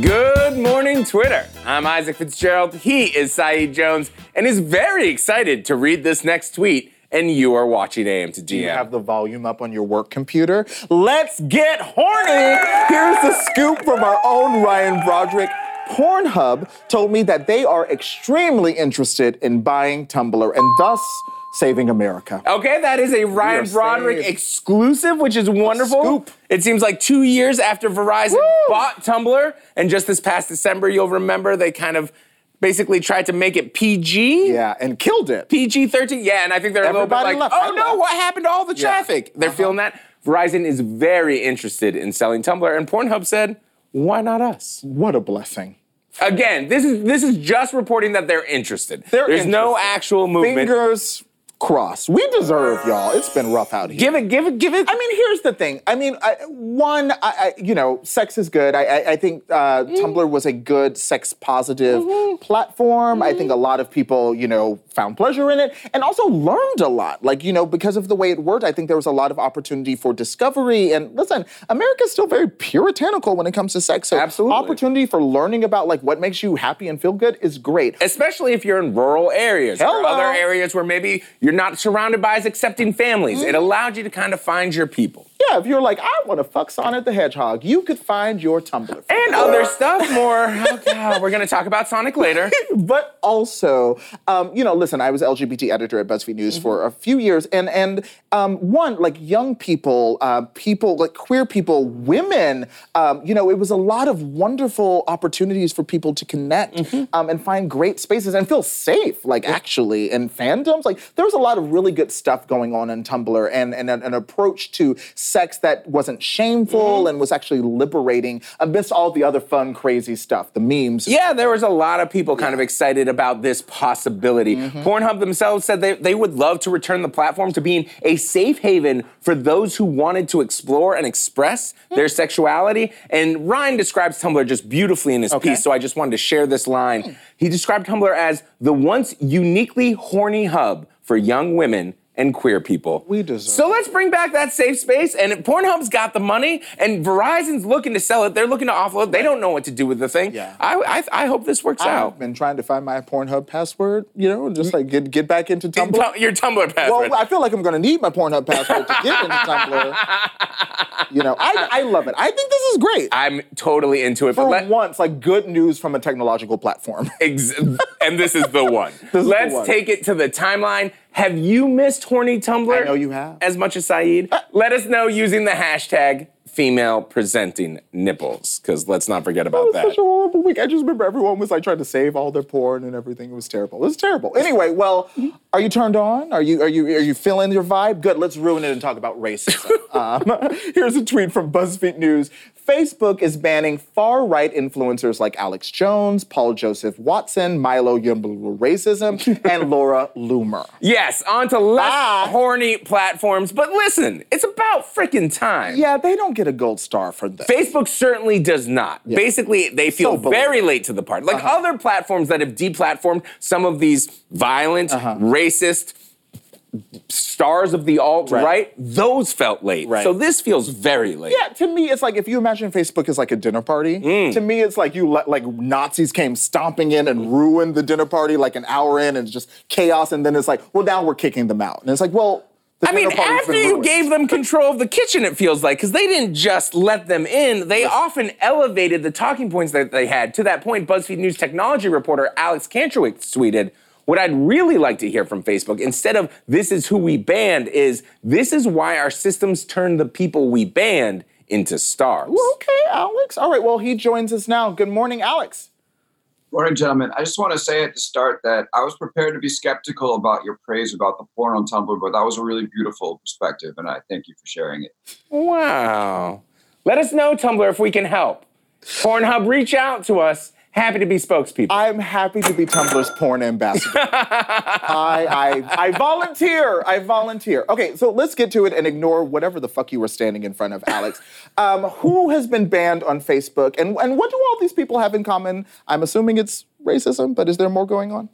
Good morning, Twitter. I'm Isaac Fitzgerald. He is Saeed Jones and is very excited to read this next tweet. And you are watching AM to Do you DM. have the volume up on your work computer? Let's get horny! Here's the scoop from our own Ryan Broderick. Pornhub told me that they are extremely interested in buying Tumblr and thus saving America. Okay, that is a Ryan Broderick saved. exclusive, which is wonderful. scoop. It seems like two years after Verizon Woo! bought Tumblr, and just this past December, you'll remember they kind of basically tried to make it PG. Yeah, and killed it. PG 13. Yeah, and I think they're a little bit like, left. oh I no, left." what happened to all the Yeah. Uh-huh. traffic? They're feeling that. Verizon is very interested in selling Tumblr, and Pornhub said, why not us? What a blessing. Again, this is this is just reporting that they're interested. They're There's no actual movement. Fingers crossed. We deserve y'all. It's been rough out here. Give it, give it, give it. I mean, here's the thing. I mean, I, one, I, I, you know, sex is good. I, I, I think uh, Mm. Tumblr was a good sex positive Mm-hmm. platform. I think a lot of people, you know, found pleasure in it and also learned a lot. Like, you know, because of the way it worked, I think there was a lot of opportunity for discovery. And listen, America's still very puritanical when it comes to sex. So Absolutely. opportunity for learning about like what makes you happy and feel good is great. especially if you're in rural areas or other areas where maybe you're not surrounded by as accepting families. Mm-hmm. It allowed you to kind of find your people. Yeah, if you're like, I want to fuck Sonic the Hedgehog, you could find your Tumblr. And other stuff more. Oh, God, we're going to talk about Sonic later. but also, um, you know, listen, I was LGBT editor at BuzzFeed News for a few years, and and um, one like young people, uh, people like queer people, women, um, you know, it was a lot of wonderful opportunities for people to connect um, and find great spaces and feel safe, like actually, in fandoms. Like there was a lot of really good stuff going on in Tumblr, and and an, an approach to sex that wasn't shameful and was actually liberating amidst all the other fun, crazy stuff, the memes. Yeah, there was a lot of people kind of excited about this possibility. Mm-hmm. Pornhub themselves said they, they would love to return the platform to being a safe haven for those who wanted to explore and express Hmm. their sexuality. And Ryan describes Tumblr just beautifully in his Okay. piece, so I just wanted to share this line. He described Tumblr as the once uniquely horny hub for young women and queer people. We deserve So let's bring back that safe space. And Pornhub's got the money, and Verizon's looking to sell it. They're looking to offload. They don't know what to do with the thing. Yeah. I, I, I hope this works out. I've been trying to find my Pornhub password, you know, just like get get back into Tumblr. Tu- Your Tumblr password. Well, I feel like I'm gonna need my Pornhub password to get into Tumblr. You know, I, I love it. I think this is great. I'm totally into it. For But let, once, like good news from a technological platform. ex- and this is the one. the Let's one. take it to the timeline. Have you missed horny Tumblr? I know you have. As much as Saeed? Uh, Let us know using the hashtag female presenting nipples, because let's not forget about that. such a horrible week. I just remember everyone was like trying to save all their porn and everything. It was terrible. It was terrible. Anyway, well, are you turned on? Are you are you are you feeling your vibe? Good. Let's ruin it and talk about racism. um, here's a tweet from BuzzFeed News. Facebook is banning far-right influencers like Alex Jones, Paul Joseph Watson, Milo Yiannopoulos Racism, and Laura Loomer. Yes, on to less Ah. horny platforms. But listen, it's about freaking time. Yeah, they don't get a gold star for this. Facebook certainly does not. Basically, they feel So very late to the party. Like other platforms that have deplatformed some of these violent, racist stars of the alt right, Right. those felt late. Right. So this feels very late. Yeah, to me, it's like if you imagine Facebook as like a dinner party. Mm. To me, it's like you let like Nazis came stomping in and ruined the dinner party like an hour in, and just chaos. And then it's like, well, now we're kicking them out, and it's like, well, I mean, after you ruined. gave them control of the kitchen, it feels like, because they didn't just let them in, they often elevated the talking points that they had. To that point, BuzzFeed News technology reporter Alex Kantrowitz tweeted, What I'd really like to hear from Facebook, instead of this is who we banned, is this is why our systems turn the people we banned into stars. Well, okay, Alex. All right, well, he joins us now. Good morning, Alex. Morning, gentlemen. I just want to say at the start that I was prepared to be skeptical about your praise about the porn on Tumblr, but that was a really beautiful perspective, and I thank you for sharing it. Wow. Let us know, Tumblr, if we can help. Pornhub, reach out to us. Happy to be spokespeople. I'm happy to be Tumblr's porn ambassador. I, I, I volunteer. I volunteer. Okay, so let's get to it and ignore whatever the fuck you were standing in front of, Alex. Um, who has been banned on Facebook, and, and what do all these people have in common? I'm assuming it's racism, but is there more going on?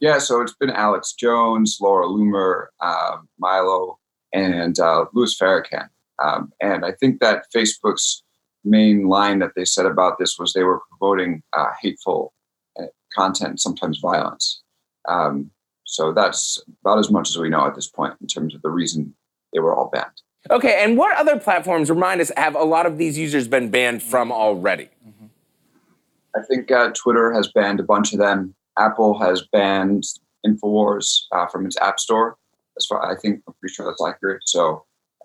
Yeah, so it's been Alex Jones, Laura Loomer, uh, Milo, and uh, Louis Farrakhan. Um, and I think that Facebook's main line that they said about this was they were promoting uh, hateful uh, content, sometimes violence. Um, so that's about as much as we know at this point in terms of the reason they were all banned. Okay, and what other platforms, remind us, have a lot of these users been banned from already? Mm-hmm. I think uh, Twitter has banned a bunch of them. Apple has banned Infowars uh, from its App Store. That's far I think I'm pretty sure that's accurate. So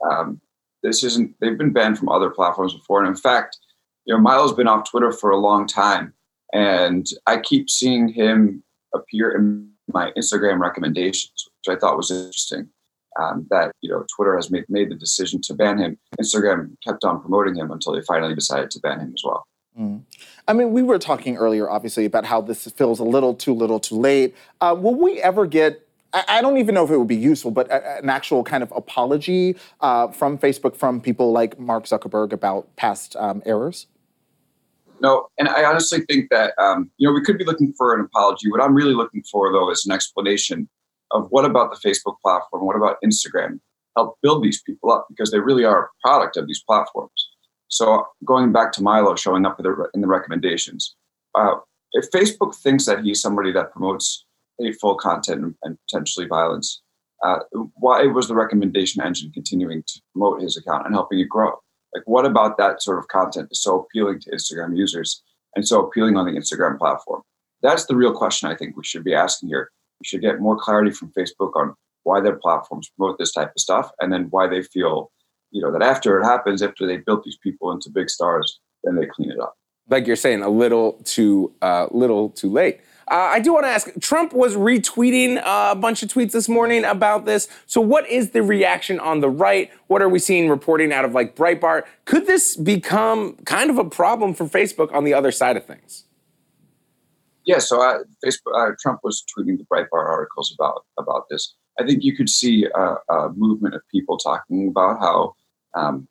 um, this isn't. They've been banned from other platforms before, and in fact, you know, Milo's been off Twitter for a long time, and I keep seeing him appear in my Instagram recommendations, which I thought was interesting. Um, that you know, Twitter has made made the decision to ban him. Instagram kept on promoting him until they finally decided to ban him as well. Mm. I mean, we were talking earlier, obviously, about how this feels a little too little, too late. Uh, will we ever get? I, don't even know if it would be useful, but a, an actual kind of apology uh, from Facebook from people like Mark Zuckerberg about past um, errors. No, and I honestly think that um, you know we could be looking for an apology. What I'm really looking for, though, is an explanation of what about the Facebook platform, what about Instagram, help build these people up because they really are a product of these platforms. So going back to Milo showing up in the, in the recommendations, uh, if Facebook thinks that he's somebody that promotes hateful content and, and potentially violence, uh, why was the recommendation engine continuing to promote his account and helping it grow? Like, what about that sort of content is so appealing to Instagram users and so appealing on the Instagram platform? That's the real question I think we should be asking here. We should get more clarity from Facebook on why their platforms promote this type of stuff and then why they feel you know that after it happens, after they built these people into big stars, then they clean it up. Like you're saying, a little too uh, little too late. Uh, I do want to ask. Trump was retweeting uh, a bunch of tweets this morning about this. So, what is the reaction on the right? What are we seeing reporting out of like Breitbart? Could this become kind of a problem for Facebook on the other side of things? Yeah. So, uh, Facebook. Uh, Trump was tweeting the Breitbart articles about about this. I think you could see a, a movement of people talking about how um,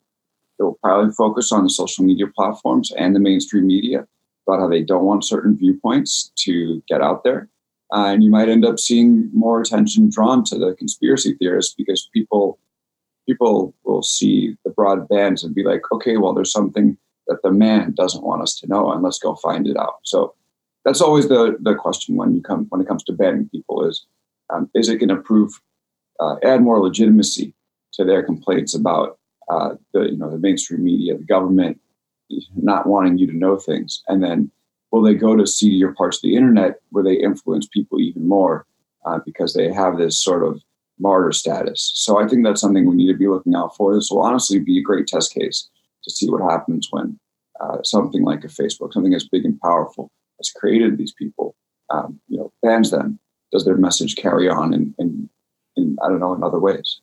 they'll probably focus on the social media platforms and the mainstream media about how they don't want certain viewpoints to get out there. Uh, and you might end up seeing more attention drawn to the conspiracy theorists because people people will see the broad bands and be like, okay, well, there's something that the man doesn't want us to know, and let's go find it out. So that's always the the question when you come when it comes to banning people is um, is it going to prove uh, add more legitimacy to their complaints about uh, the you know the mainstream media, the government not wanting you to know things, and then will they go to seedier parts of the internet where they influence people even more uh, because they have this sort of martyr status? So I think that's something we need to be looking out for. This will honestly be a great test case to see what happens when uh, something like a Facebook, something as big and powerful, has created these people, um, you know, bans them. Does their message carry on in, in, in I don't know in other ways?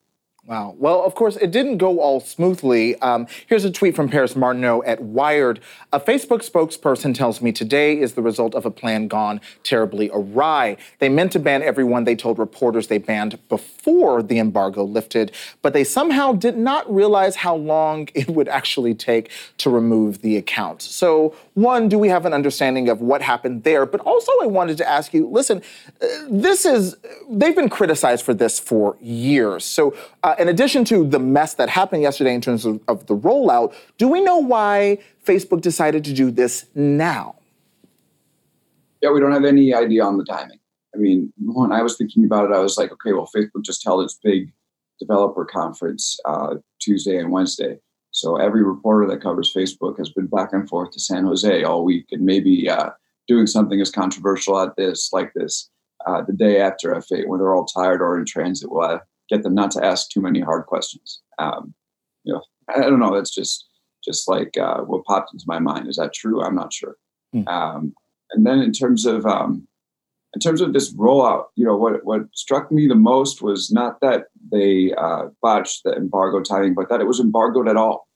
Wow. Well, of course, it didn't go all smoothly. Um, here's a tweet from Paris Martineau at Wired. A Facebook spokesperson tells me today is the result of a plan gone terribly awry. They meant to ban everyone they told reporters they banned before the embargo lifted, but they somehow did not realize how long it would actually take to remove the account. So, one, do we have an understanding of what happened there? But also, I wanted to ask you listen, uh, this is, they've been criticized for this for years. So, uh, in addition to the mess that happened yesterday in terms of, of the rollout, do we know why Facebook decided to do this now? Yeah, we don't have any idea on the timing. I mean, when I was thinking about it, I was like, okay, well, Facebook just held its big developer conference uh, Tuesday and Wednesday. So every reporter that covers Facebook has been back and forth to San Jose all week and maybe uh, doing something as controversial at this, like this, uh, the day after F8 when they're all tired or in transit. Well, uh, get them not to ask too many hard questions. Um, you know, I, don't know. That's just just like uh, what popped into my mind. Is that true? I'm not sure. Hmm. Um, and then in terms of um, in terms of this rollout, you know, what what struck me the most was not that they uh, botched the embargo timing, but that it was embargoed at all.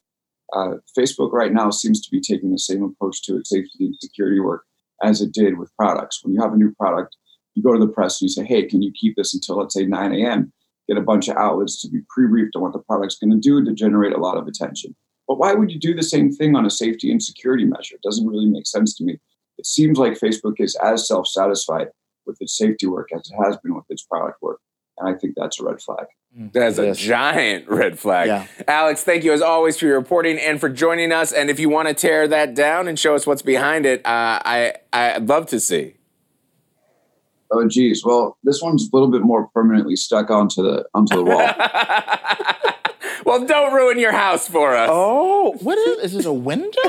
Uh, Facebook right now seems to be taking the same approach to its safety and security work as it did with products. When you have a new product, you go to the press and you say, "Hey, can you keep this until let's say 9 a.m." get a bunch of outlets to be pre-briefed on what the product's going to do to generate a lot of attention. But why would you do the same thing on a safety and security measure? It doesn't really make sense to me. It seems like Facebook is as self-satisfied with its safety work as it has been with its product work. And I think that's a red flag. That's a giant red flag. Yeah. Alex, thank you as always for your reporting and for joining us. And if you want to tear that down and show us what's behind it, uh, I I'd love to see. Oh, geez. Well, this one's a little bit more permanently stuck onto the onto the wall. well, don't ruin your house for us. Oh, what is? Is it a window?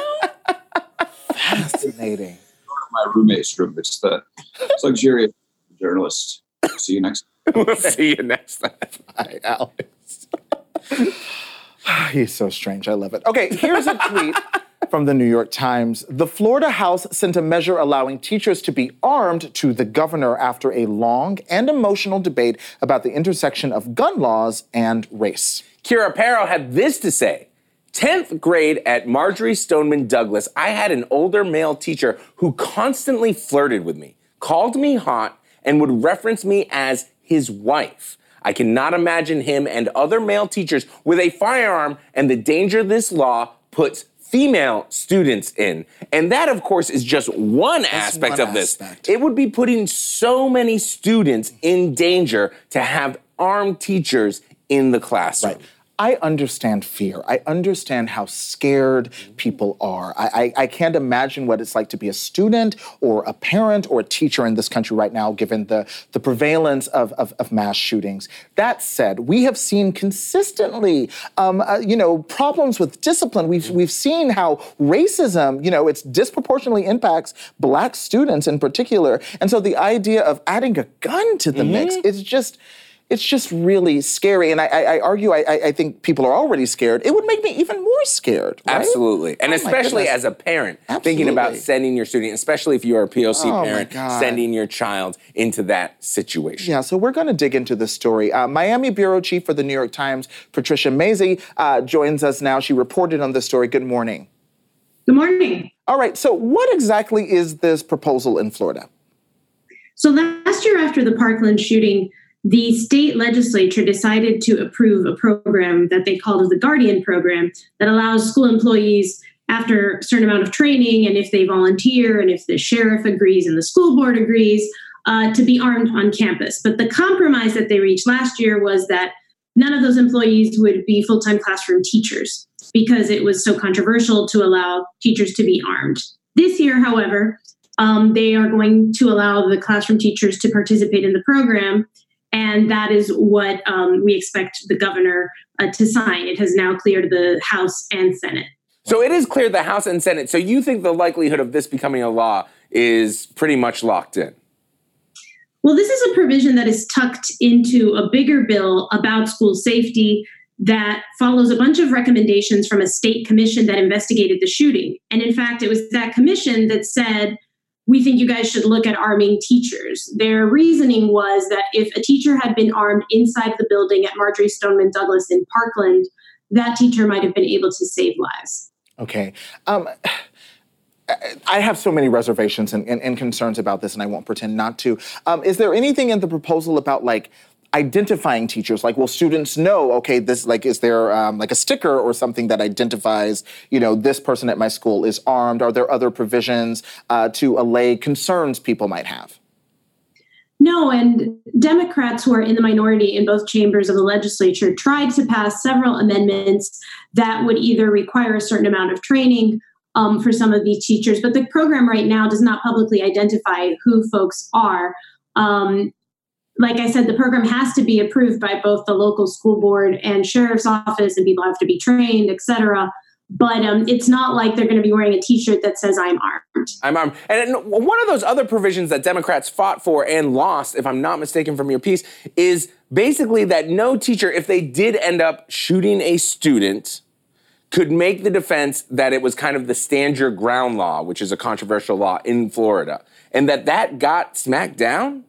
Fascinating. My roommate's room. It's the it's luxurious journalist. See you next. we'll see you next time. Hi, Alex. He's so strange. I love it. Okay, here's a tweet from the New York Times. The Florida House sent a measure allowing teachers to be armed to the governor after a long and emotional debate about the intersection of gun laws and race. Kyra Parrow had this to say. 10th grade at Marjorie Stoneman Douglas, I had an older male teacher who constantly flirted with me, called me hot, and would reference me as his wife. I cannot imagine him and other male teachers with a firearm and the danger this law puts female students in. And that, of course, is just one aspect one of this. aspect. It would be putting so many students in danger to have armed teachers in the classroom. Right. I understand fear. I understand how scared people are. I, I, I can't imagine what it's like to be a student or a parent or a teacher in this country right now, given the, the prevalence of, of, of mass shootings. That said, we have seen consistently, um, uh, you know, problems with discipline. We've, we've seen how racism, you know, it's disproportionately impacts black students in particular. And so the idea of adding a gun to the mix is just it's just really scary. And I, I, I argue, I, I I think people are already scared. It would make me even more scared. right? Absolutely. And Oh especially as a parent, thinking about sending your student, especially if you're a POC Oh parent, sending your child into that situation. Yeah, so we're going to dig into this story. Uh, Miami bureau chief for the New York Times, Patricia Mazzei, uh, joins us now. She reported on this story. Good morning. Good morning. All right, so what exactly is this proposal in Florida? So last year, after the Parkland shooting, the state legislature decided to approve a program that they called the Guardian Program that allows school employees, after a certain amount of training, and if they volunteer, and if the sheriff agrees and the school board agrees, uh, to be armed on campus. But the compromise that they reached last year was that none of those employees would be full time classroom teachers because it was so controversial to allow teachers to be armed. This year, however, um, they are going to allow the classroom teachers to participate in the program. And that is what um, we expect the governor uh, to sign. It has now cleared the House and Senate. So it is cleared the House and Senate. So you think the likelihood of this becoming a law is pretty much locked in? Well, this is a provision that is tucked into a bigger bill about school safety that follows a bunch of recommendations from a state commission that investigated the shooting. And in fact, it was that commission that said, we think you guys should look at arming teachers. Their reasoning was that if a teacher had been armed inside the building at Marjorie Stoneman Douglas in Parkland, that teacher might have been able to save lives. Okay. Um, I have so many reservations and, and, and concerns about this, and I won't pretend not to. Um, is there anything in the proposal about like identifying teachers? Like, will students know? Okay, this like is there um, like a sticker or something that identifies you know this person at my school is armed? Are there other provisions uh, to allay concerns people might have? No, and Democrats who are in the minority in both chambers of the legislature tried to pass several amendments that would either require a certain amount of training um, for some of these teachers, but the program right now does not publicly identify who folks are. Um, like I said, the program has to be approved by both the local school board and sheriff's office, and people have to be trained, et cetera. But um, it's not like they're going to be wearing a T-shirt that says "I'm armed." I'm armed. And one of those other provisions that Democrats fought for and lost, if I'm not mistaken from your piece, is basically that no teacher, if they did end up shooting a student, could make the defense that it was kind of the stand your ground law, which is a controversial law in Florida, and that that got smacked down.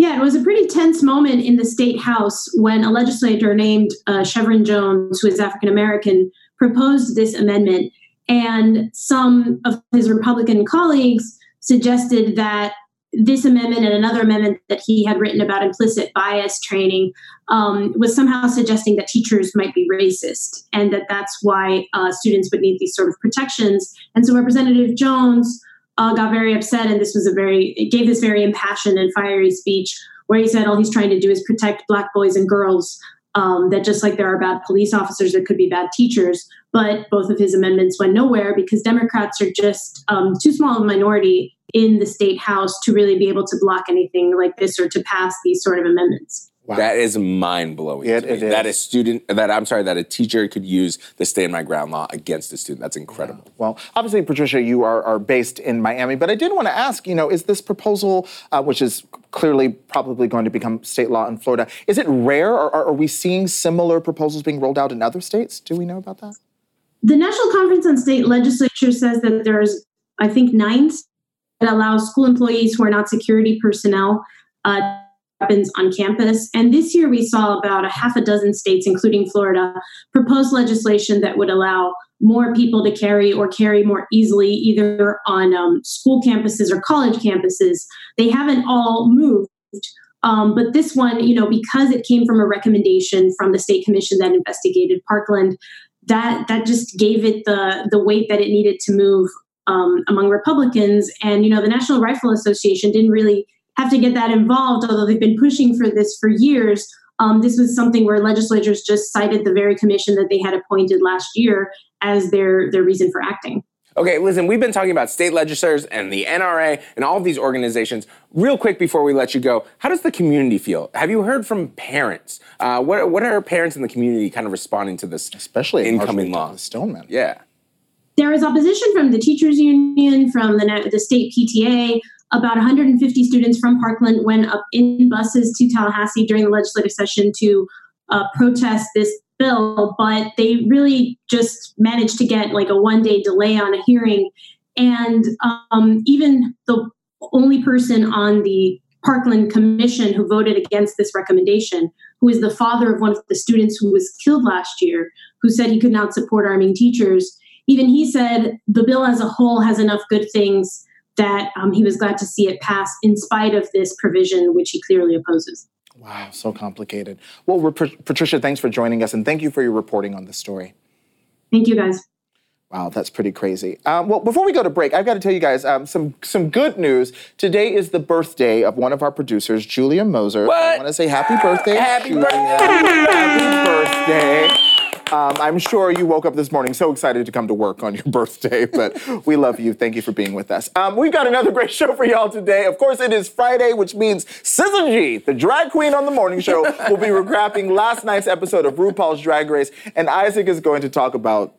Yeah, it was a pretty tense moment in the state house when a legislator named uh, Shevrin Jones, who is African American, proposed this amendment. And some of his Republican colleagues suggested that this amendment and another amendment that he had written about implicit bias training um, was somehow suggesting that teachers might be racist and that that's why uh, students would need these sort of protections. And so Representative Jones uh, got very upset, and this was a very gave this very impassioned and fiery speech where he said all he's trying to do is protect black boys and girls. Um, that just like there are bad police officers, there could be bad teachers. But both of his amendments went nowhere because Democrats are just um, too small a minority in the state house to really be able to block anything like this or to pass these sort of amendments. Wow. That is mind blowing. It, it is. That a student, that I'm sorry, that a teacher could use the stand my ground law against a student. That's incredible. Yeah. Well, obviously, Patricia, you are, are based in Miami, but I did want to ask, you know, is this proposal, uh, which is clearly probably going to become state law in Florida, is it rare, or are, are we seeing similar proposals being rolled out in other states? Do we know about that? The National Conference on State Legislature says that there's, I think, nine that allow school employees who are not security personnel. Uh, weapons on campus. And this year we saw about a half a dozen states, including Florida, propose legislation that would allow more people to carry or carry more easily, either on um, school campuses or college campuses. They haven't all moved. Um, but this one, you know, because it came from a recommendation from the state commission that investigated Parkland, that that just gave it the the weight that it needed to move um, among Republicans. And you know, the National Rifle Association didn't really have to get that involved, although they've been pushing for this for years. Um, this was something where legislators just cited the very commission that they had appointed last year as their their reason for acting. Okay, listen, we've been talking about state legislators and the NRA and all of these organizations. Real quick before we let you go, how does the community feel? Have you heard from parents? Uh, what, what are parents in the community kind of responding to this, especially incoming law? Stoneman. Yeah. There is opposition from the teachers union, from the, the state PTA, about 150 students from Parkland went up in buses to Tallahassee during the legislative session to uh, protest this bill, but they really just managed to get like a one day delay on a hearing. And um, even the only person on the Parkland Commission who voted against this recommendation, who is the father of one of the students who was killed last year, who said he could not support arming teachers, even he said the bill as a whole has enough good things that um, he was glad to see it pass in spite of this provision, which he clearly opposes. Wow, so complicated. Well, Patricia, thanks for joining us and thank you for your reporting on this story. Thank you, guys. Wow, that's pretty crazy. Um, well, before we go to break, I've got to tell you guys um, some some good news. Today is the birthday of one of our producers, Julia Moser. What? I want to say happy birthday, happy Julia. birthday! happy birthday. Um, I'm sure you woke up this morning so excited to come to work on your birthday, but we love you. Thank you for being with us. Um, we've got another great show for y'all today. Of course, it is Friday, which means Syzygy, the drag queen on the morning show, will be recapping last night's episode of RuPaul's Drag Race, and Isaac is going to talk about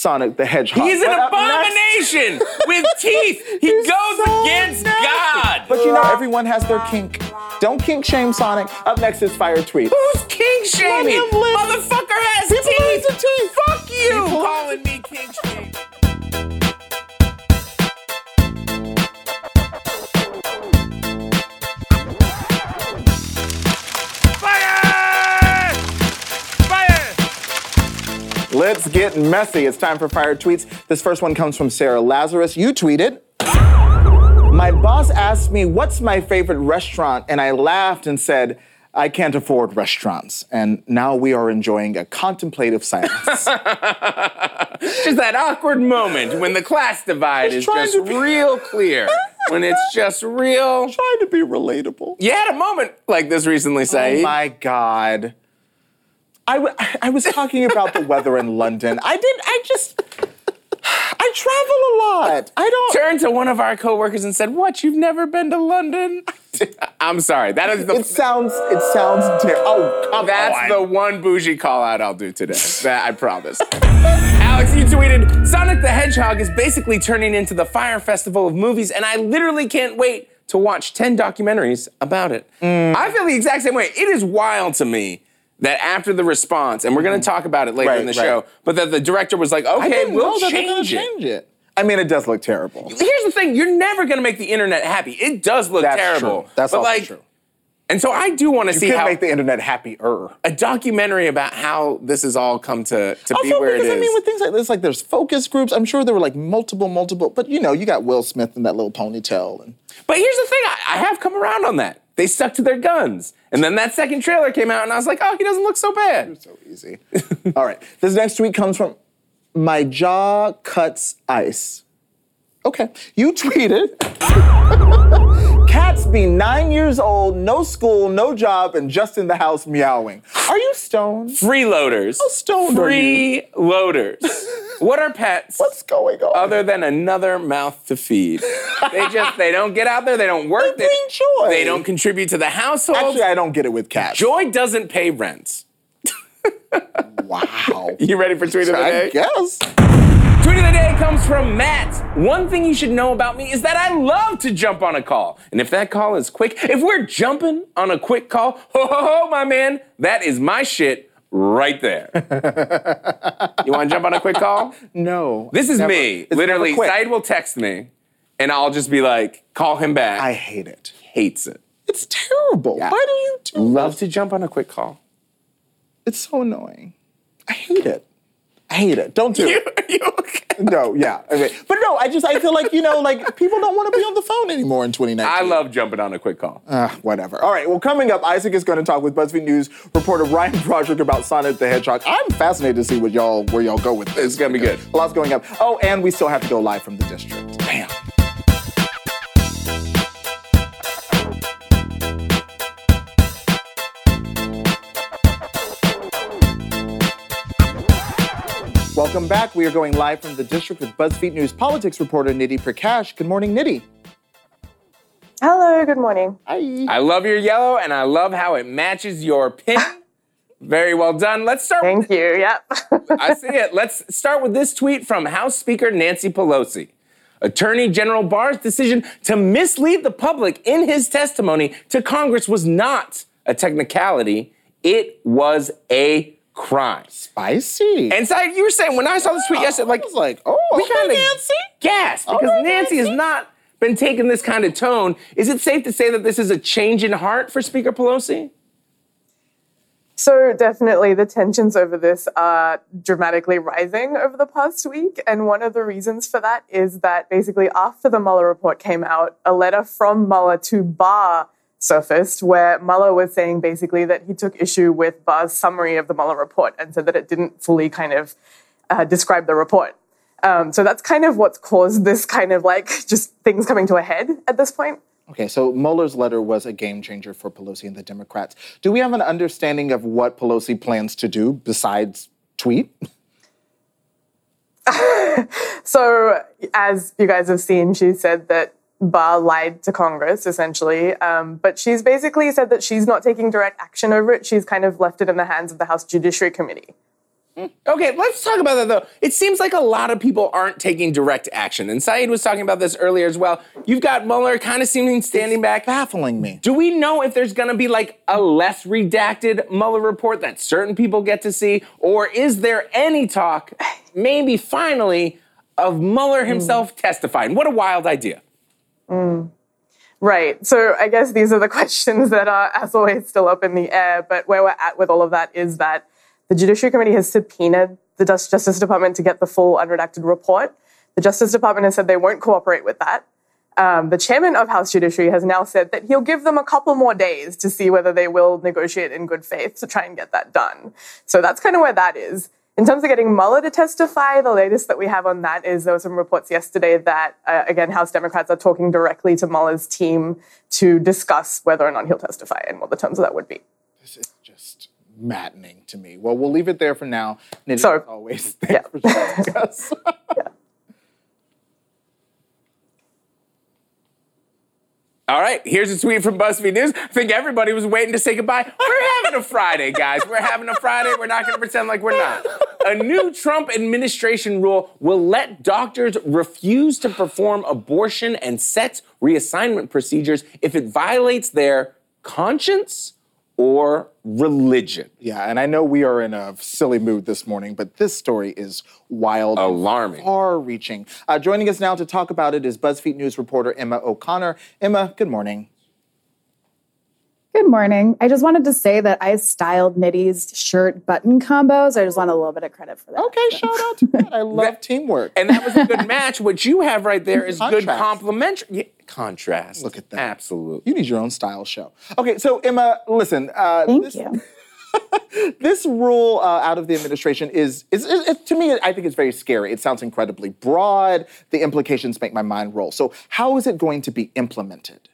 Sonic the Hedgehog. He's an uh, abomination with teeth. He goes so against nasty. God. But you know, everyone has their kink. Don't kink shame Sonic. Up next is Fire Tweet. Who's kink shaming? Motherfucker has People teeth. teeth. Fuck you People calling me kink shaming. Let's get messy. It's time for fire tweets. This first one comes from Sarah Lazarus. You tweeted. My boss asked me, What's my favorite restaurant? And I laughed and said, I can't afford restaurants. And now we are enjoying a contemplative silence. just that awkward moment when the class divide is just be- real clear. when it's just real. Trying to be relatable. You had a moment like this recently, Saeed. Oh my God. I, w- I was talking about the weather in London. I did. I just. I travel a lot. I don't. Turned to one of our coworkers and said, "What? You've never been to London?" I'm sorry. That is the. It sounds. It sounds. terrible. oh, come That's on. the one bougie call out I'll do today. that I promise. Alex, you tweeted, "Sonic the Hedgehog is basically turning into the Fire Festival of movies, and I literally can't wait." To watch 10 documentaries about it. Mm. I feel the exact same way. It is wild to me that after the response, and we're going to mm-hmm. talk about it later Right, in the right. show, but that the director was like, I okay, didn't we'll know that they're gonna change it. change it. I mean, it does look terrible. Here's the thing: you're never going to make the internet happy. It does look That's terrible. true. That's but also like, true. And so I do want to You see could how make the internet happier. a documentary about how this has all come to to be Also, where it because is. I mean, with things like this, like there's focus groups. I'm sure there were like multiple, multiple. But you know, you got Will Smith in that little ponytail, and but here's the thing: I, I have come around on that. They stuck to their guns, and then that second trailer came out, and I was like, oh, he doesn't look so bad. so easy. All right, this next tweet comes from my jaw cuts ice. Okay. You tweeted. Cats be nine years old, no school, no job, and just in the house meowing. Are you stoned? Freeloaders. How stoned? Freeloaders. what are pets? What's going on? other than another mouth to feed. they just they don't get out there, they don't work, They bring joy. They don't contribute to the household. Actually, I don't get it with cats. Joy doesn't pay rent. Wow. You ready for tweet of the day? I guess. Tweet of the day comes from Matt. One thing you should know about me is that I love to jump on a call. And if that call is quick, if we're jumping on a quick call, ho ho ho, my man, that is my shit right there. you want to jump on a quick call? No. This is Never. me. Literally. Said will text me, and I'll just be like, call him back. I hate it. hates it. It's terrible. Yeah. Why do you do Love to jump on a quick call. It's so annoying. I hate it. I hate it. Don't do You, it. you okay? No, yeah. Okay. But no, I just I feel like, you know, like people don't want to be on the phone anymore in 2019. I love jumping on a quick call. Uh, whatever. All right. Well, coming up, Isaac is going to talk with BuzzFeed News reporter Ryan Broderick about Sonic the Hedgehog. I'm fascinated to see what y'all where y'all go with this. It's gonna be good. A lot's going up. Oh, and we still have to go live from the district. Damn. Welcome back. We are going live from the district with BuzzFeed News politics reporter Nidhi Prakash. Good morning, Nidhi. Hello, good morning. Hi. I love your yellow, and I love how it matches your pin. Very well done. Let's start. with- Thank you. Yep. I see it. Let's start with this tweet from House Speaker Nancy Pelosi. Attorney General Barr's decision to mislead the public in his testimony to Congress was not a technicality, it was a crime. Spicy. And so you were saying when I saw this tweet oh, yesterday, like I was like, oh, we okay, kind of Nancy. gasped because right, Nancy has not been taking this kind of tone. Is it safe to say that this is a change in heart for Speaker Pelosi? so, definitely the tensions over this are dramatically rising over the past week. And one of the reasons for that is that basically, after the Mueller report came out, a letter from Mueller to Barr surfaced where Mueller was saying basically that he took issue with Barr's summary of the Mueller report and said that it didn't fully kind of uh, describe the report. Um, so that's kind of what's caused this kind of like just things coming to a head at this point. Okay, so Mueller's letter was a game changer for Pelosi and the Democrats. Do we have an understanding of what Pelosi plans to do besides tweet? So, as you guys have seen, she said that Barr lied to Congress, essentially. Um, but she's basically said that she's not taking direct action over it. She's kind of left it in the hands of the House Judiciary Committee. Okay, let's talk about that though. It seems like a lot of people aren't taking direct action. And Saeed was talking about this earlier as well. You've got Mueller kind of seeming standing back. Baffling me. Do we know if there's gonna be like a less redacted Mueller report that certain people get to see? Or is there any talk, maybe finally, of Mueller himself testifying? What a wild idea. Right. So, I guess these are the questions that are, as always, still up in the air. But where we're at with all of that is that the Judiciary Committee has subpoenaed the Justice Department to get the full unredacted report. The Justice Department has said they won't cooperate with that. Um, the chairman of House Judiciary has now said that he'll give them a couple more days to see whether they will negotiate in good faith to try and get that done. So that's kind of where that is. In terms of getting Mueller to testify, the latest that we have on that is there were some reports yesterday that, uh, again, House Democrats are talking directly to Mueller's team to discuss whether or not he'll testify and what the terms of that would be. This is just maddening to me. Well, we'll leave it there for now. Nidhi, So- as always, thanks for joining us. All right, here's a tweet from BuzzFeed News. I think everybody was waiting to say goodbye. We're having a Friday, guys. We're having a Friday. We're not going to pretend like we're not. A new Trump administration rule will let doctors refuse to perform abortion and sex reassignment procedures if it violates their conscience or religion. yeah, and I know we are in a silly mood this morning, but this story is wild. Alarming. Far-reaching. Uh, joining us now to talk about it is BuzzFeed News reporter Emma O'Connor. Emma, good morning. Good morning. I just wanted to say that I styled Nidhi's shirt button combos. I just want a little bit of credit for that. Okay, shout out to that. I love That- teamwork. And that was a good match. What you have right there is good Contrast. complementary yeah, contrast. Look at that. Absolutely. You need your own style show. Okay, so Emma, listen. Uh, Thank this, you. this rule uh, out of the administration is, is, is, is, to me, I think it's very scary. It sounds incredibly broad. The implications make my mind roll. So, how is it going to be implemented?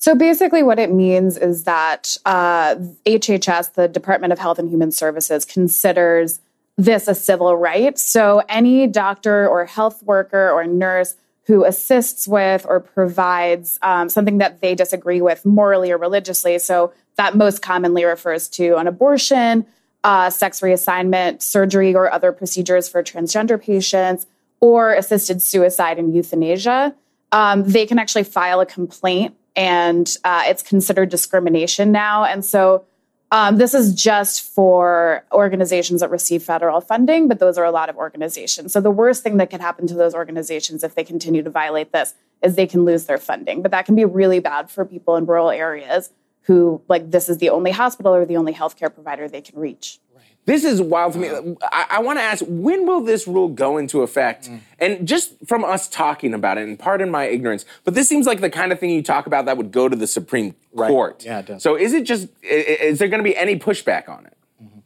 So basically, what it means is that uh, HHS, the Department of Health and Human Services, considers this a civil right. So any doctor or health worker or nurse who assists with or provides um, something that they disagree with morally or religiously. So that most commonly refers to an abortion, uh, sex reassignment, surgery, or other procedures for transgender patients, or assisted suicide and euthanasia. Um, they can actually file a complaint and uh, it's considered discrimination now. And so um, this is just for organizations that receive federal funding, but those are a lot of organizations. So the worst thing that can happen to those organizations if they continue to violate this is they can lose their funding. But that can be really bad for people in rural areas who, like, this is the only hospital or the only healthcare provider they can reach. This is wild to me. I, I want to ask, when will this rule go into effect? Mm. And just from us talking about it, and pardon my ignorance, but this seems like the kind of thing you talk about that would go to the Supreme right. Court. Yeah, it does. So is it just, is there going to be any pushback on it? Mm-hmm.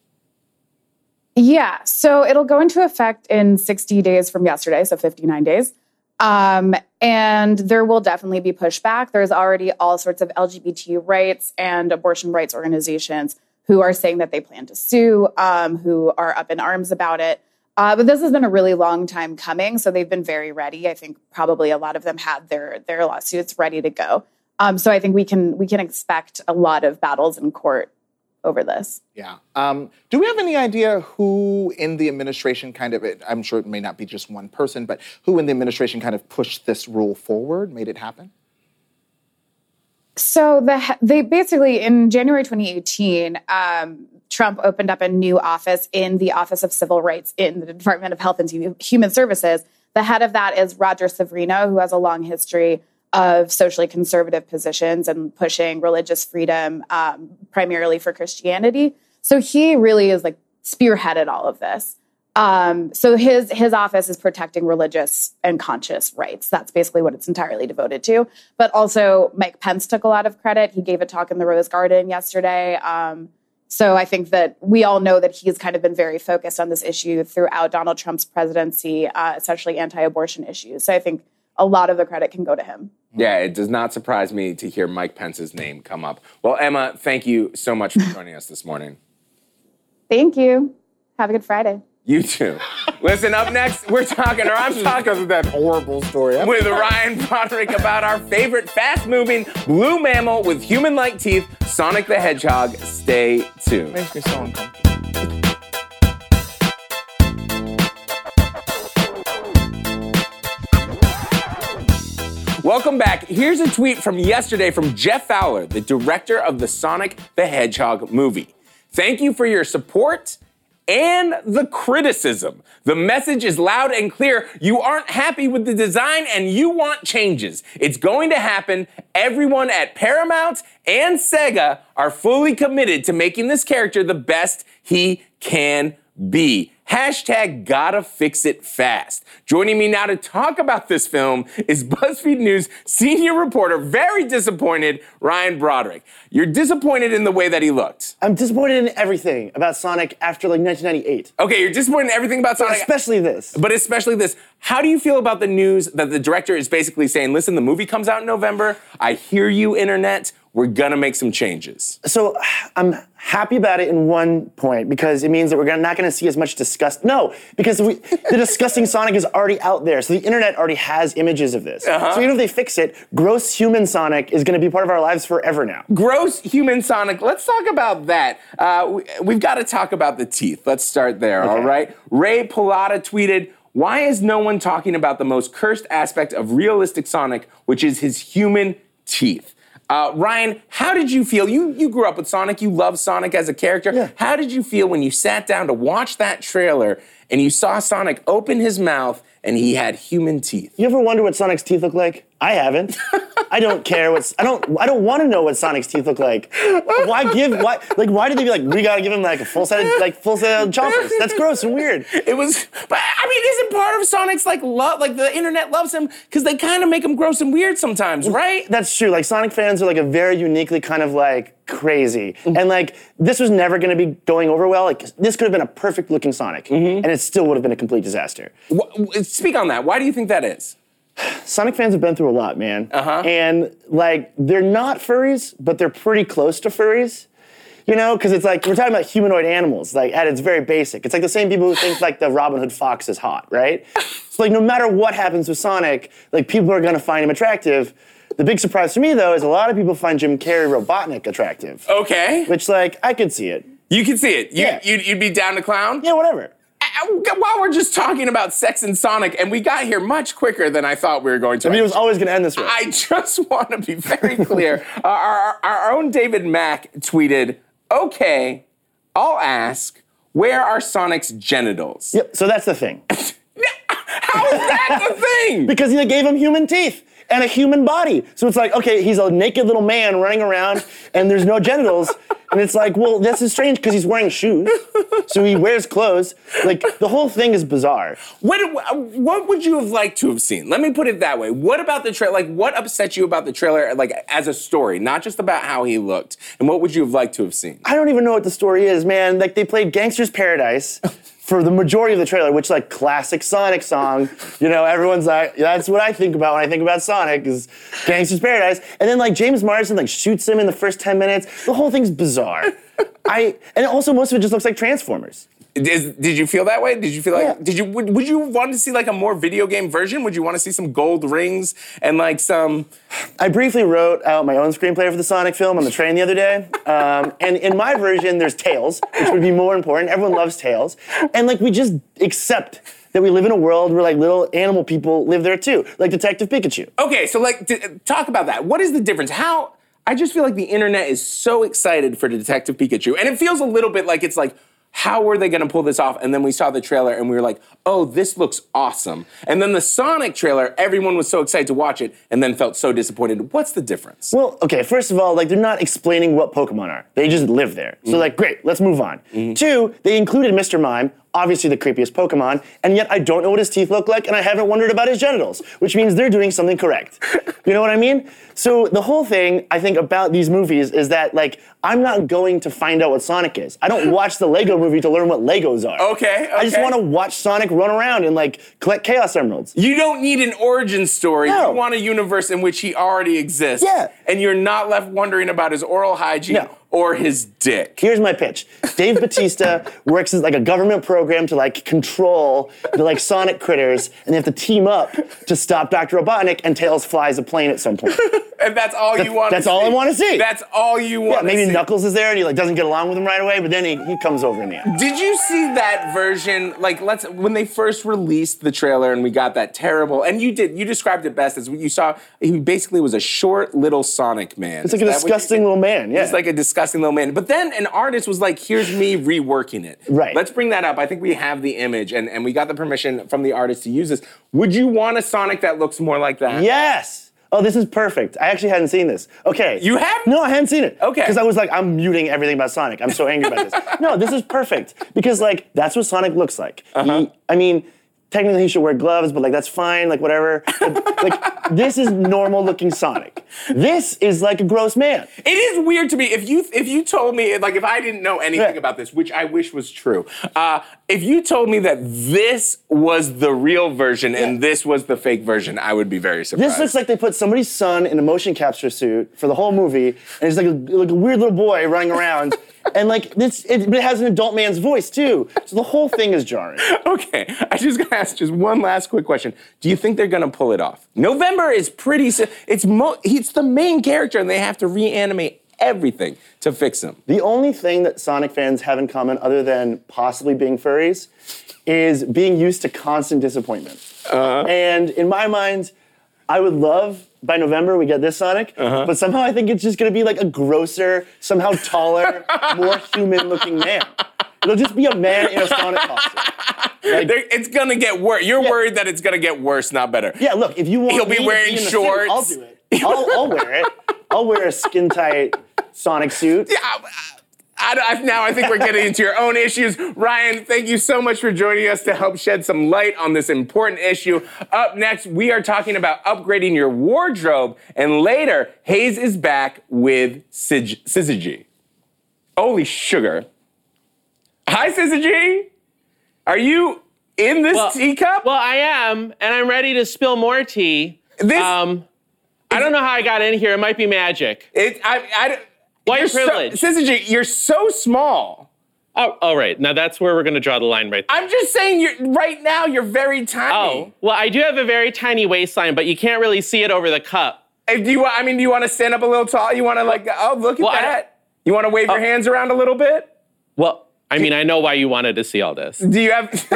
Yeah, so it'll go into effect in 60 days from yesterday, so 59 days. Um, and there will definitely be pushback. There's already all sorts of LGBT rights and abortion rights organizations who are saying that they plan to sue, um, who are up in arms about it. Uh, but this has been a really long time coming, so they've been very ready. I think probably a lot of them had their their lawsuits ready to go. Um, so I think we can we can expect a lot of battles in court over this. Yeah. Um, do we have any idea who in the administration kind of? I'm sure it may not be just one person, but who in the administration kind of pushed this rule forward, made it happen? So the, they basically in January 2018, um, Trump opened up a new office in the Office of Civil Rights in the Department of Health and Human Services. The head of that is Roger Severino, who has a long history of socially conservative positions and pushing religious freedom, um, primarily for Christianity. So he really is like spearheaded all of this. Um, so his his office is protecting religious and conscious rights. That's basically what it's entirely devoted to. But also, Mike Pence took a lot of credit. He gave a talk in the Rose Garden yesterday. Um, so I think that we all know that he's kind of been very focused on this issue throughout Donald Trump's presidency, uh, especially anti-abortion issues. So I think a lot of the credit can go to him. Yeah, it does not surprise me to hear Mike Pence's name come up. Well, Emma, thank you so much for joining us this morning. Thank you. Have a good Friday. You too. Listen, up next, we're talking, or I'm talking with that horrible story with Ryan Broderick about our favorite fast-moving blue mammal with human-like teeth, Sonic the Hedgehog. Stay tuned. Makes me so uncomfortable. Welcome back. Here's a tweet from yesterday from Jeff Fowler, the director of the Sonic the Hedgehog movie. Thank you for your support and the criticism. The message is loud and clear. You aren't happy with the design and you want changes. It's going to happen. Everyone at Paramount and Sega are fully committed to making this character the best he can be. Hashtag gotta fix it fast. Joining me now to talk about this film is BuzzFeed News senior reporter, very disappointed, Ryan Broderick. You're disappointed in the way that he looked. I'm disappointed in everything about Sonic after like 1998. Okay, you're disappointed in everything about Sonic. Especially this. But especially this. How do you feel about the news that the director is basically saying, listen, the movie comes out in November. I hear you, internet we're gonna make some changes. So I'm happy about it in one point because it means that we're not gonna see as much disgust. No, because we, the disgusting Sonic is already out there, so the internet already has images of this. Uh-huh. So even if they fix it, gross human Sonic is gonna be part of our lives forever now. Gross human Sonic. Let's talk about that. Uh, we, have got to talk about the teeth. Let's start there. Okay. All right. Ray Pilata tweeted. Why is no one talking about the most cursed aspect of realistic Sonic, which is his human teeth? Uh, Ryan, how did you feel? You you grew up with Sonic. You love Sonic as a character. Yeah. How did you feel when you sat down to watch that trailer and you saw Sonic open his mouth and he had human teeth? You ever wonder what Sonic's teeth look like? I haven't. I don't care what's. I don't. I don't want to know what Sonic's teeth look like. Why give? Why like? Why did they be like? We gotta give him like a full set of like full set of chompers. That's gross and weird. It was, but I mean, isn't part of Sonic's like love, like the internet loves him because they kind of make him gross and weird sometimes, right? That's true. Like Sonic fans are like a very uniquely kind of like crazy, Mm-hmm. and like this was never going to be going over well. Like this could have been a perfect looking Sonic, Mm-hmm. and it still would have been a complete disaster. Speak on that. Why do you think that is? Sonic fans have been through a lot, man. Uh-huh. And like they're not furries, but they're pretty close to furries. You know, because it's like we're talking about humanoid animals, like at its very basic. It's like the same people who think like the Robin Hood fox is hot, right? so like no matter what happens with Sonic, like people are gonna find him attractive. The big surprise for me though is a lot of people find Jim Carrey Robotnik attractive. Okay, Which like I could see it. you could see it. You, Yeah. you'd, you'd be down to clown. Yeah, whatever. While we're just talking about sex and Sonic, and we got here much quicker than I thought we were going to. I mean, it was always gonna end this way. I just want to be very clear. uh, our, our own David Mack tweeted, "Okay, I'll ask, where are Sonic's genitals?" Yep. So that's the thing. How is that the thing? Because they gave him human teeth and a human body. So it's like, okay, he's a naked little man running around and there's no genitals. And it's like, well, this is strange because he's wearing shoes. So he wears clothes. Like, the whole thing is bizarre. What what would you have liked to have seen? Let me put it that way. What about the trailer? Like, what upset you about the trailer? Like, as a story, not just about how he looked. And what would you have liked to have seen? I don't even know what the story is, man. Like, they played Gangster's Paradise. For the majority of the trailer, which like classic Sonic song, you know, everyone's like, that's what I think about when I think about Sonic is Gangster's Paradise. And then like James Marsden like shoots him in the first 10 minutes. The whole thing's bizarre. I and also most of it just looks like Transformers. Is, did you feel that way? Did you feel like? Yeah. Did you would, would you want to see like a more video game version? Would you want to see some gold rings and like some? I briefly wrote out my own screenplay for the Sonic film on the train the other day. Um, and in my version, there's Tails, which would be more important. Everyone loves Tails. And like we just accept that we live in a world where like little animal people live there too, like Detective Pikachu. Okay, so like d- talk about that. What is the difference? How? I just feel like the internet is so excited for Detective Pikachu, and it feels a little bit like it's like. How were they going to pull this off? And then we saw the trailer and we were like, oh, this looks awesome. And then the Sonic trailer, everyone was so excited to watch it and then felt so disappointed. What's the difference? Well, okay, first of all, like they're not explaining what Pokemon are. They just live there. So mm-hmm. like, great, let's move on. Mm-hmm. Two, they included Mr. Mime, obviously the creepiest Pokemon, and yet I don't know what his teeth look like, and I haven't wondered about his genitals, which means they're doing something correct. You know what I mean? So the whole thing I think about these movies is that like I'm not going to find out what Sonic is. I don't watch the Lego movie to learn what Legos are. Okay, I just want to watch Sonic run around and like collect Chaos Emeralds. You don't need an origin story. No. You want a universe in which he already exists. Yeah. And you're not left wondering about his oral hygiene No. Or his dick. Here's my pitch. Dave Bautista works as like a government program to like control the like sonic critters, and they have to team up to stop Dr. Robotnik, and Tails flies a plane at some point. And that's all you want that's to see. all I wanna see. That's all you want Yeah, to maybe see. Knuckles is there and he like doesn't get along with him right away, but then he, he comes over in the end. Did you see that version? Like, let's when they first released the trailer and we got that terrible, and you did you described it best as you saw. He basically was a short little Sonic man. It's like a disgusting little man. Yeah. It's like a disgusting little man. But then an artist was like, here's me reworking it. Right. Let's bring that up. I think we have the image and, and we got the permission from the artist to use this. Would you want a Sonic that looks more like that? yes. Oh, this is perfect. I actually hadn't seen this. Okay. You haven't? No, I hadn't seen it. Okay. Because I was like, I'm muting everything about Sonic. I'm so angry about this. no, this is perfect. Because like that's what Sonic looks like. Uh-huh. He, I mean, technically he should wear gloves, but like that's fine, like whatever. But, like this is normal looking Sonic. This is like a gross man. It is weird to me if you if you told me like if I didn't know anything Yeah. about this, which I wish was true. Uh, if you told me that this was the real version and this was the fake version, I would be very surprised. This looks like they put somebody's son in a motion capture suit for the whole movie, and he's like a, like a weird little boy running around, and like this, it, it has an adult man's voice too. So the whole thing is jarring. okay. I just gotta ask just one last quick question. Do you think they're gonna pull it off? November is pretty. It's mo- He's the main character, and they have to reanimate everything to fix him. The only thing that Sonic fans have in common, other than possibly being furries, is being used to constant disappointment. Uh-huh. And in my mind, I would love by November we get this Sonic, uh-huh. but somehow I think it's just gonna be like a grosser, somehow taller, more human-looking man. It'll just be a man in a Sonic costume. Like, It's gonna get worse. You're Yeah. worried that it's gonna get worse, not better. yeah, look, if you want He'll be wearing in the suit, shorts. I'll do it. I'll, I'll wear it. I'll wear a skin tight Sonic suit. I, I, now I think we're getting into your own issues. Ryan, thank you so much for joining us to help shed some light on this important issue. Up next, we are talking about upgrading your wardrobe, and later, Hayes is back with Syzygy. Holy sugar. Hi, Syzygy. Are you in this Well- teacup? Well, I am, and I'm ready to spill more tea. This- um, I don't know how I got in here. It might be magic. it, I, I, White you're so- privilege. Syzygy, you're so small. Oh, all right. Now that's where we're going to draw the line right there. I'm just saying, you're right now. You're very tiny. Oh, well, I do have a very tiny waistline, but you can't really see it over the cup. Hey, do you want? I mean, do you want to stand up a little tall? You want to like? Oh, look at Well, that. You want to wave your Oh. hands around a little bit? Well, I mean, I know why you wanted to see all this. Do you have?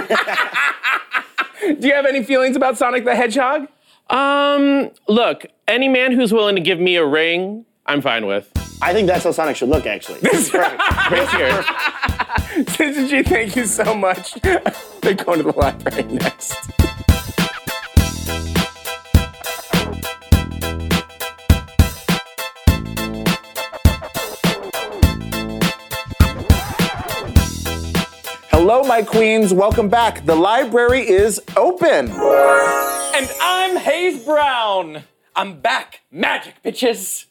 do you have any feelings about Sonic the Hedgehog? Um, look, any man who's willing to give me a ring, I'm fine with. I think that's how Sonic should look, actually. This is perfect. This right here. Syzygy, thank you so much. They're going to the library next. Hello, my queens. Welcome back. The library is open. And I'm Hayes Brown. I'm back. Magic, bitches.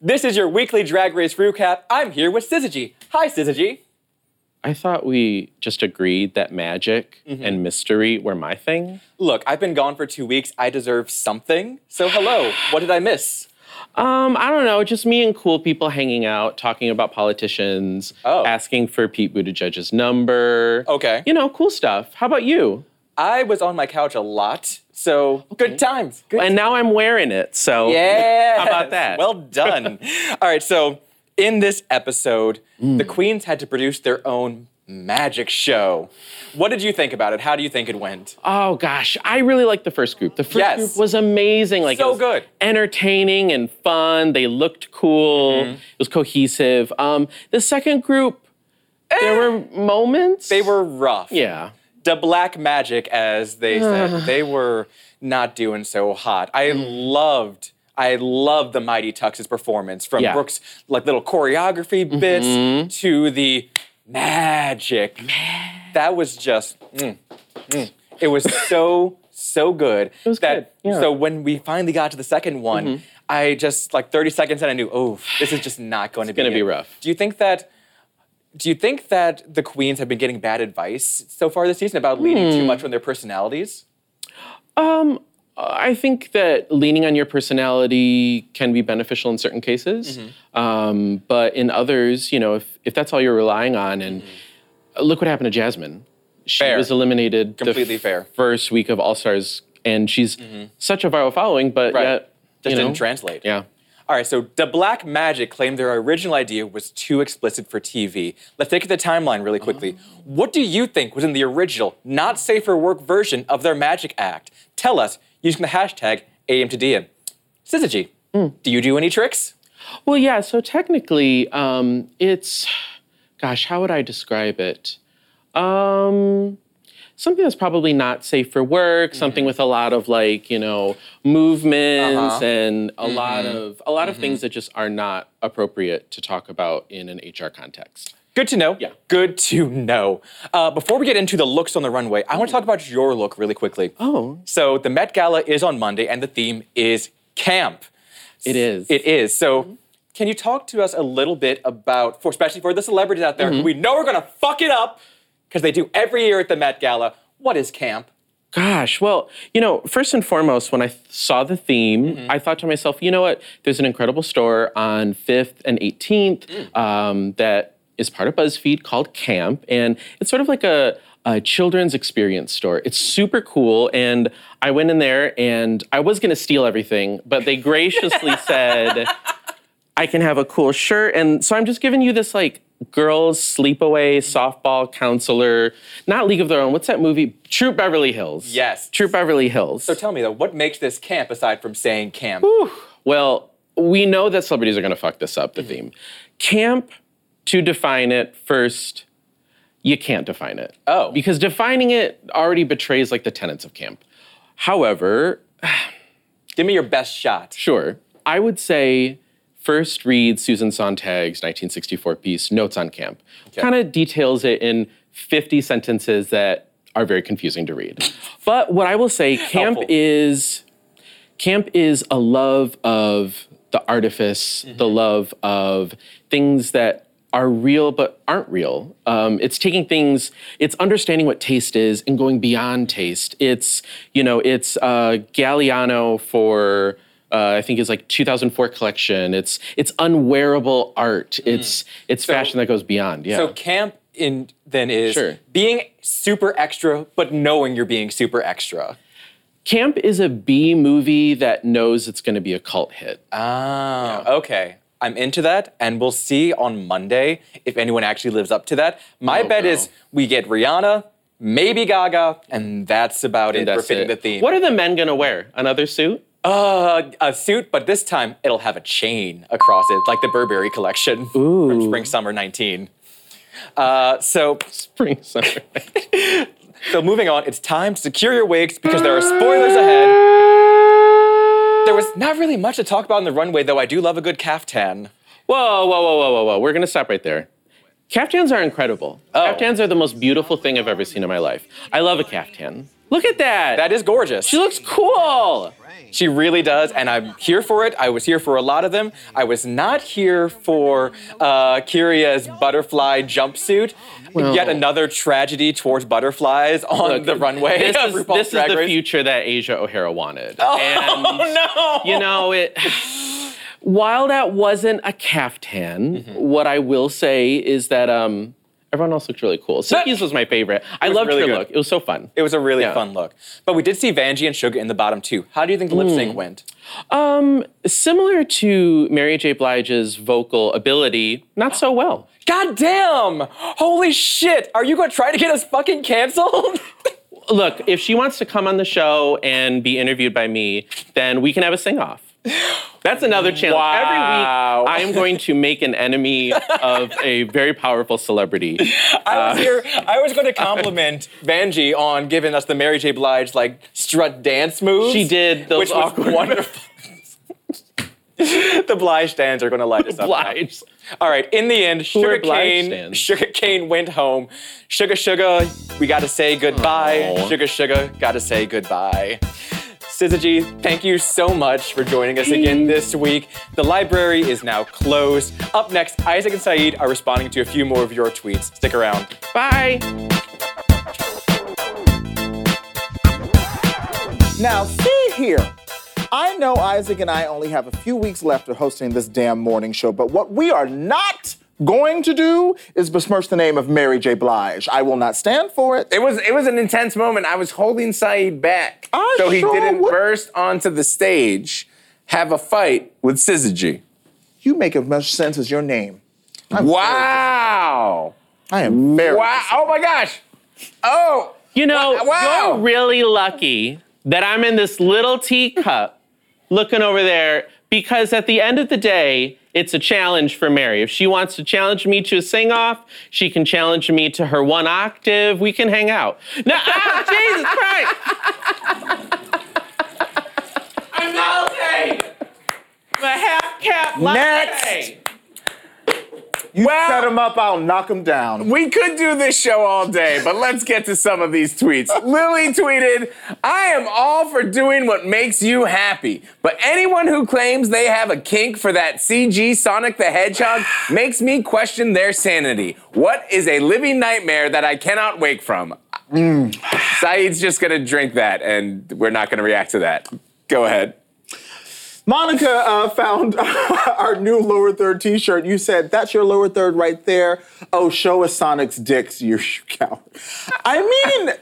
This is your weekly drag race recap. I'm here with Syzygy. Hi, Syzygy. I thought we just agreed that magic and mystery were my thing. Look, I've been gone for two weeks. I deserve something. So, hello. What did I miss? Um, I don't know, just me and cool people hanging out, talking about politicians, Oh. asking for Pete Buttigieg's number. Okay. You know, cool stuff. How about you? I was on my couch a lot. So, good times. Good And now I'm wearing it, so Yeah. How about that? Well done. All right, so in this episode, Mm. the queens had to produce their own magic show. What did you think about it? How do you think it went? Oh gosh, I really liked the first group. The first Yes. group was amazing. Like it So was good. entertaining and fun. They looked cool. Mm-hmm. It was cohesive. Um, the second group, there were moments. They were rough. yeah. The black magic, as they said, they were not doing so hot. I loved. I loved the Mighty Tux's performance from Yeah. Brooke's like little choreography bits to the magic. Man. That was just mm, mm. it was so so good. It was that, good, yeah. Mm-hmm. So when we finally got to the second one, I just like 30 seconds and I knew, oh, this is just not going to be It's gonna be rough. Do you think that? Do you think that the queens have been getting bad advice so far this season about leaning Hmm. too much on their personalities? Um, I think that leaning on your personality can be beneficial in certain cases, Mm-hmm. um, but in others, you know, if if that's all you're relying on, and uh, look what happened to Jasmine. She Mm-hmm. Fair. was eliminated Completely the fair. first week of All Stars, and she's such a viral following, but Right. yet Just you know, didn't translate. Yeah. All right, so The Black Magic claimed their original idea was too explicit for TV. Let's take at the timeline really quickly. What do you think was in the original, not safe for work version of their magic act? Tell us using the hashtag AM to DM. Syzygy, do you do any tricks? Well, yeah. So technically, um, it's, gosh, how would I describe it? Um, something that's probably not safe for work. Something mm-hmm. with a lot of like you know movements uh-huh. and a mm-hmm. lot of a lot of mm-hmm. things that just are not appropriate to talk about in an HR context. Good to know. Yeah. Good to know. Uh, before we get into the looks on the runway, I want to talk about your look really quickly. Oh. So the Met Gala is on Monday, and the theme is camp. It is. It is. So, can you talk to us a little bit about, for, especially for the celebrities out there who we know are going to fuck it up because they do every year at the Met Gala? What is camp? Gosh, well, you know, first and foremost, when I th- saw the theme, I thought to myself, you know what? There's an incredible store on 5th and 18th um, that is part of BuzzFeed called Camp. And it's sort of like a, a children's experience store. It's super cool. And I went in there and I was going to steal everything, but they graciously said, I can have a cool shirt. And so I'm just giving you this like girls sleepaway softball counselor, not League of Their Own. What's that movie? Troop Beverly Hills. Yes. Troop Beverly Hills. So, tell me though, what makes this camp aside from saying camp? well, we know that celebrities are going to fuck this up, the mm-hmm. theme. Camp, to define it, first, you can't define it. Oh. Because defining it already betrays like the tenets of camp. However, Give me your best shot. Sure. I would say first read Susan Sontag's 1964 piece, Notes on Camp. Kind of details it in 50 sentences that are very confusing to read. But what I will say, camp Helpful. is camp is a love of the artifice, the love of things that are real but aren't real. Um, it's taking things, it's understanding what taste is and going beyond taste. It's, you know, it's uh, Galliano for. Uh, I think is like 2004 collection. It's it's unwearable art. It's it's fashion that goes beyond. Yeah. So camp in then is Sure. being super extra, but knowing you're being super extra. Camp is a B movie that knows it's going to be a cult hit. Ah, okay. I'm into that, and we'll see on Monday if anyone actually lives up to that. My Oh, bet no. is we get Rihanna, maybe Gaga, and that's about it for That's fitting it. the theme. What are the men going to wear? Another suit? Uh, a suit, but this time it'll have a chain across it, like the Burberry collection from Spring Summer 19. Uh, so, Spring summer. so moving on, it's time to secure your wigs because there are spoilers ahead. There was not really much to talk about on the runway, though I do love a good caftan. Whoa, whoa, whoa, whoa, whoa, whoa. We're going to stop right there. Caftans are incredible. Oh. Caftans are the most beautiful thing I've ever seen in my life. I love a caftan. Look at that. That is gorgeous. she looks cool. She really does, and I'm here for it. I was here for a lot of them. I was not here for uh, Kyria's butterfly jumpsuit. Yet another tragedy towards butterflies on Look, the runway This of is, RuPaul's this is the future that Asia O'Hara wanted. Oh and, no! you know, it. While that wasn't a caftan, Mm-hmm. what I will say is that um, everyone else looked really cool. Suki's was my favorite. I loved really her good. look. It was so fun. It was a really Yeah. fun look. But we did see Vanjie and Shuga in the bottom two. How do you think the lip Hmm. sync went? Um, similar to Mary J. Blige's vocal ability, not so well. God damn! Holy shit! Are you gonna try to get us fucking canceled? Look, if she wants to come on the show and be interviewed by me, then we can have a sing off. That's another challenge. Wow. Every week, I am going to make an enemy of a very powerful celebrity. I was uh, here. I was going to compliment Vanjie on giving us the Mary J. Blige like strut dance moves. She did those which was wonderful. the Blige stands are going to light us up. now. Blige. All right. In the end, Shuga Cain. Shuga Cain went home. Sugar Sugar, we got to say goodbye. Aw. Sugar Sugar, got to say goodbye. Syzygy, thank you so much for joining us again this week. The library is now closed. Up next, Isaac and Saeed are responding to a few more of your tweets. Stick around. Bye. Now, see here. I know Isaac and I only have a few weeks left of hosting this damn morning show, but what we are not going to do is besmirch the name of Mary J. Blige. I will not stand for it. It was it was an intense moment. I was holding Saeed back I so he sure didn't would- burst onto the stage, have a fight with Syzygy. You make as much sense as your name. I'm Wow! I am very. Wow! Oh my gosh! Oh! You know, Wow. you're really lucky that I'm in this little teacup looking over there because at the end of the day, it's a challenge for Mary. If she wants to challenge me to a sing off, she can challenge me to her one octave. We can hang out. No, ah, Jesus Christ! I'm melting! I'm a half cap latte. Next. You Well- set him up, I'll knock him down. We could do this show all day, but let's get to some of these tweets. Lily tweeted, I am all for doing what makes you happy, but anyone who claims they have a kink for that CG Sonic the Hedgehog makes me question their sanity. What is a living nightmare that I cannot wake from? Mm. Saeed's just gonna drink that, and we're not gonna react to that. Go ahead. Monica uh, found our new lower third T-shirt. You said that's your lower third right there. Oh, show us Sonic's dicks, you coward. I mean,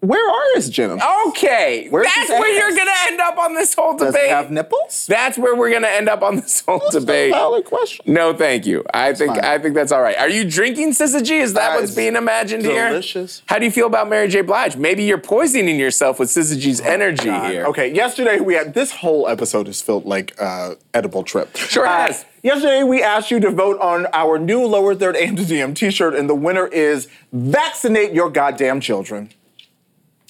where are his genitals? Okay, Where's that's where you're gonna end up on this whole debate. Does it have nipples? That's where we're gonna end up on this whole That's a debate. valid question. No, thank you. I think fine. I think that's all right. Are you drinking syzygy? Is that Uh, what's being imagined here? delicious. How do you feel about Mary J. Blige? Maybe you're poisoning yourself with syzygy's energy here. Okay, yesterday we had this whole episode is felt like uh, edible trip. Sure Uh, has. Yesterday we asked you to vote on our new lower third AMDM T-shirt, and the winner is "Vaccinate Your Goddamn Children."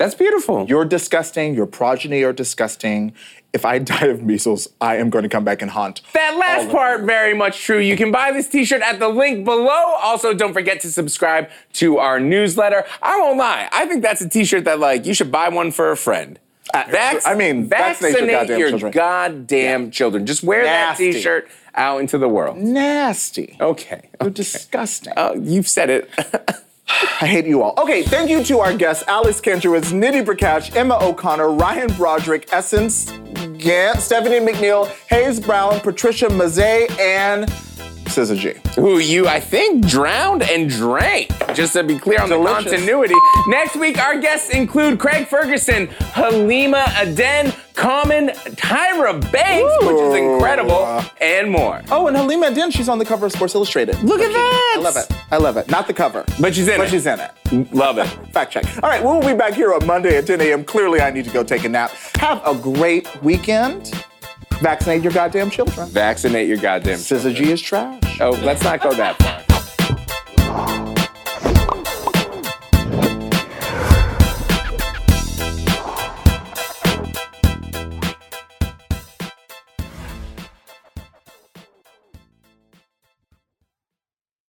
That's beautiful. You're disgusting. Your progeny are disgusting. if I die of measles, I am going to come back and haunt. That last part, very much true. You can buy this t shirt at the link below. Also, don't forget to subscribe to our newsletter. I won't lie, I think that's a t shirt that, like, you should buy one for a friend. Uh, Vax- I mean, vaccinate your goddamn your children. goddamn children. Just wear Nasty. that t shirt out into the world. Nasty. Okay. You're disgusting. Oh, you've said it. I hate you all. Okay, thank you to our guests, Alex Kantrowitz, Nidhi Prakash, Emma O'Connor, Ryan Broderick, Essence Gant, Stephanie McNeal, Hayes Brown, Patricia Mazzei, and G. who you, I think, drowned and drank. Just to be clear on Delicious. the continuity. Next week, our guests include Craig Ferguson, Halima Aden, Common, Tyra Banks, which is incredible, and more. Oh, and Halima Aden, she's on the cover of Sports Illustrated. Look at that! I love it. I love it. Not the cover. But she's in but it. she's in it. Love it. Fact check. All right, we'll be back here on Monday at 10 a.m. Clearly, I need to go take a nap. Have a great weekend. Vaccinate your goddamn children. Vaccinate your goddamn Syzygy is trash. Oh, let's not go that far.